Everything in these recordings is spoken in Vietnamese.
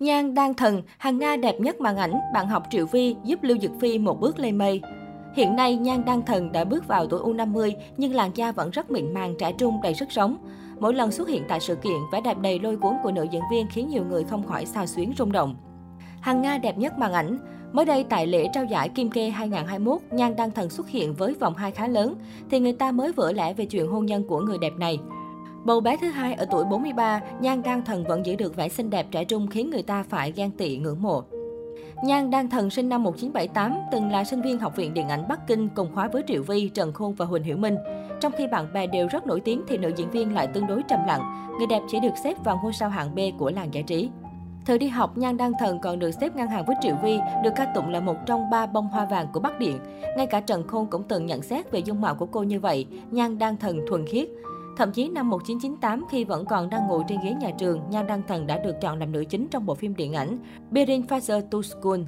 Nhan đang thần, hàng Nga đẹp nhất màn ảnh, bạn học Triệu Vi giúp Lưu Dực Phi một bước lên mây. Hiện nay, Nhan Đăng Thần đã bước vào tuổi U50 nhưng làn da vẫn rất mịn màng, trẻ trung, đầy sức sống. Mỗi lần xuất hiện tại sự kiện, vẻ đẹp đầy lôi cuốn của nữ diễn viên khiến nhiều người không khỏi sao xuyến rung động. Hàng Nga đẹp nhất màn ảnh. Mới đây tại lễ trao giải Kim Kê 2021, Nhan Đăng Thần xuất hiện với vòng hai khá lớn, thì người ta mới vỡ lẽ về chuyện hôn nhân của người đẹp này. Bầu bé thứ hai ở tuổi 43, Nhan Đan Thần vẫn giữ được vẻ xinh đẹp trẻ trung khiến người ta phải ghen tị ngưỡng mộ. Nhan Đan Thần sinh năm 1978, từng là sinh viên Học viện Điện ảnh Bắc Kinh cùng khóa với Triệu Vi, Trần Khôn và Huỳnh Hiểu Minh. Trong khi bạn bè đều rất nổi tiếng thì nữ diễn viên lại tương đối trầm lặng. Người đẹp chỉ được xếp vào ngôi sao hạng B của làng giải trí. Thời đi học, Nhan Đăng Thần còn được xếp ngang hàng với Triệu Vi, được ca tụng là một trong ba bông hoa vàng của Bắc Điện. Ngay cả Trần Khôn cũng từng nhận xét về dung mạo của cô như vậy, Nhan Đăng Thần thuần khiết. Thậm chí năm 1998 khi vẫn còn đang ngồi trên ghế nhà trường, Nhan Đăng Thần đã được chọn làm nữ chính trong bộ phim điện ảnh Bearing Father to School.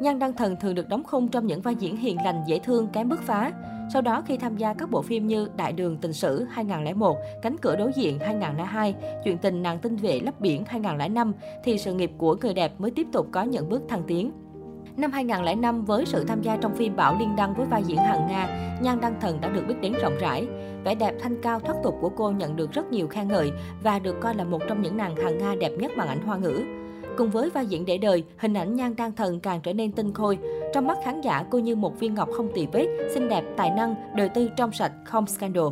Nhan Đăng Thần thường được đóng khung trong những vai diễn hiền lành, dễ thương, kém bứt phá. Sau đó khi tham gia các bộ phim như Đại đường tình sử 2001, Cánh cửa đối diện 2002, Chuyện tình nàng tinh vệ lấp biển 2005 thì sự nghiệp của người đẹp mới tiếp tục có những bước thăng tiến. Năm 2005, với sự tham gia trong phim Bảo Liên Đăng với vai diễn Hằng Nga, Nhan Đăng Thần đã được biết đến rộng rãi. Vẻ đẹp thanh cao thoát tục của cô nhận được rất nhiều khen ngợi và được coi là một trong những nàng Hằng Nga đẹp nhất bằng ảnh hoa ngữ. Cùng với vai diễn để đời, hình ảnh Nhan Đăng Thần càng trở nên tinh khôi. Trong mắt khán giả, cô như một viên ngọc không tì vết, xinh đẹp, tài năng, đời tư trong sạch, không scandal.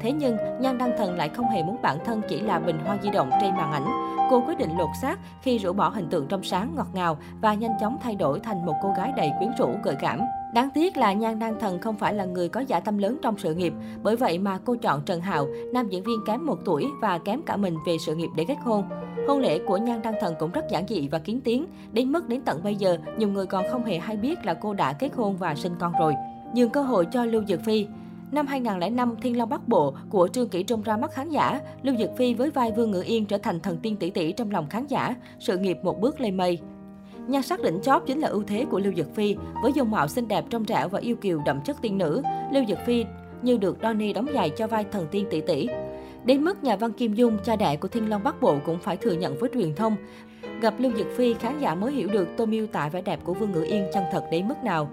Thế nhưng, Nhan Đăng Thần lại không hề muốn bản thân chỉ là bình hoa di động trên màn ảnh. Cô quyết định lột xác khi rũ bỏ hình tượng trong sáng ngọt ngào và nhanh chóng thay đổi thành một cô gái đầy quyến rũ gợi cảm. Đáng tiếc là Nhan Đăng Thần không phải là người có giả tâm lớn trong sự nghiệp, bởi vậy mà cô chọn Trần Hạo, nam diễn viên kém một tuổi và kém cả mình về sự nghiệp để kết hôn. Hôn lễ của Nhan Đăng Thần cũng rất giản dị và kiến tiếng, đến mức đến tận bây giờ, nhiều người còn không hề hay biết là cô đã kết hôn và sinh con rồi. Nhường cơ hội cho Lưu Dược Phi, Năm 2005, Thiên Long Bắc Bộ của Trương Kỷ Trung ra mắt khán giả, Lưu Dực Phi với vai Vương Ngự Yên trở thành thần tiên tỷ tỷ trong lòng khán giả, sự nghiệp một bước lên mây. Nhan sắc đỉnh chóp chính là ưu thế của Lưu Dực Phi, với dung mạo xinh đẹp trong trẻo và yêu kiều đậm chất tiên nữ, Lưu Dực Phi như được Donny đóng giày cho vai thần tiên tỷ tỷ. Đến mức nhà văn Kim Dung, cha đẻ của Thiên Long Bắc Bộ cũng phải thừa nhận với truyền thông. Gặp Lưu Dực Phi, khán giả mới hiểu được tô miêu tả vẻ đẹp của Vương Ngự Yên chân thật đến mức nào.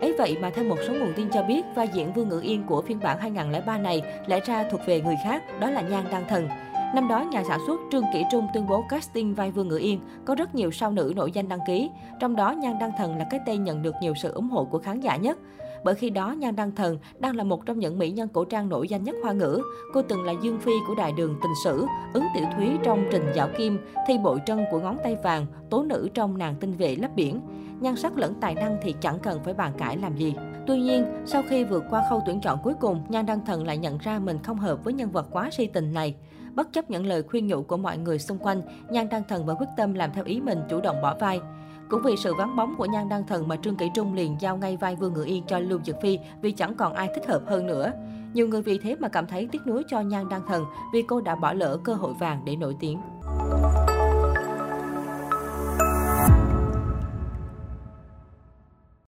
Ấy vậy mà theo một số nguồn tin cho biết, vai diễn Vương Ngự Yên của phiên bản 2003 này lẽ ra thuộc về người khác, đó là Nhan Đăng Thần. Năm đó, nhà sản xuất Trương Kỷ Trung tuyên bố casting vai Vương Ngự Yên, có rất nhiều sao nữ nổi danh đăng ký, trong đó Nhan Đăng Thần là cái tên nhận được nhiều sự ủng hộ của khán giả nhất. Bởi khi đó, Nhan Đăng Thần đang là một trong những mỹ nhân cổ trang nổi danh nhất hoa ngữ. Cô từng là Dương Phi của Đại đường Tình Sử, ứng tiểu thúy trong Trình Dạo Kim, thi bội trân của ngón tay vàng, tố nữ trong Nàng Tinh Vệ lấp biển. Nhan sắc lẫn tài năng thì chẳng cần phải bàn cãi làm gì. Tuy nhiên, sau khi vượt qua khâu tuyển chọn cuối cùng, Nhan Đăng Thần lại nhận ra mình không hợp với nhân vật quá si tình này. Bất chấp những lời khuyên nhủ của mọi người xung quanh, Nhan Đăng Thần vẫn quyết tâm làm theo ý mình chủ động bỏ vai. Cũng vì sự vắng bóng của Nhan Đăng Thần mà Trương Kỷ Trung liền giao ngay vai Vương Ngự Yên cho Lưu Dực Phi vì chẳng còn ai thích hợp hơn nữa. Nhiều người vì thế mà cảm thấy tiếc nuối cho Nhan Đăng Thần vì cô đã bỏ lỡ cơ hội vàng để nổi tiếng.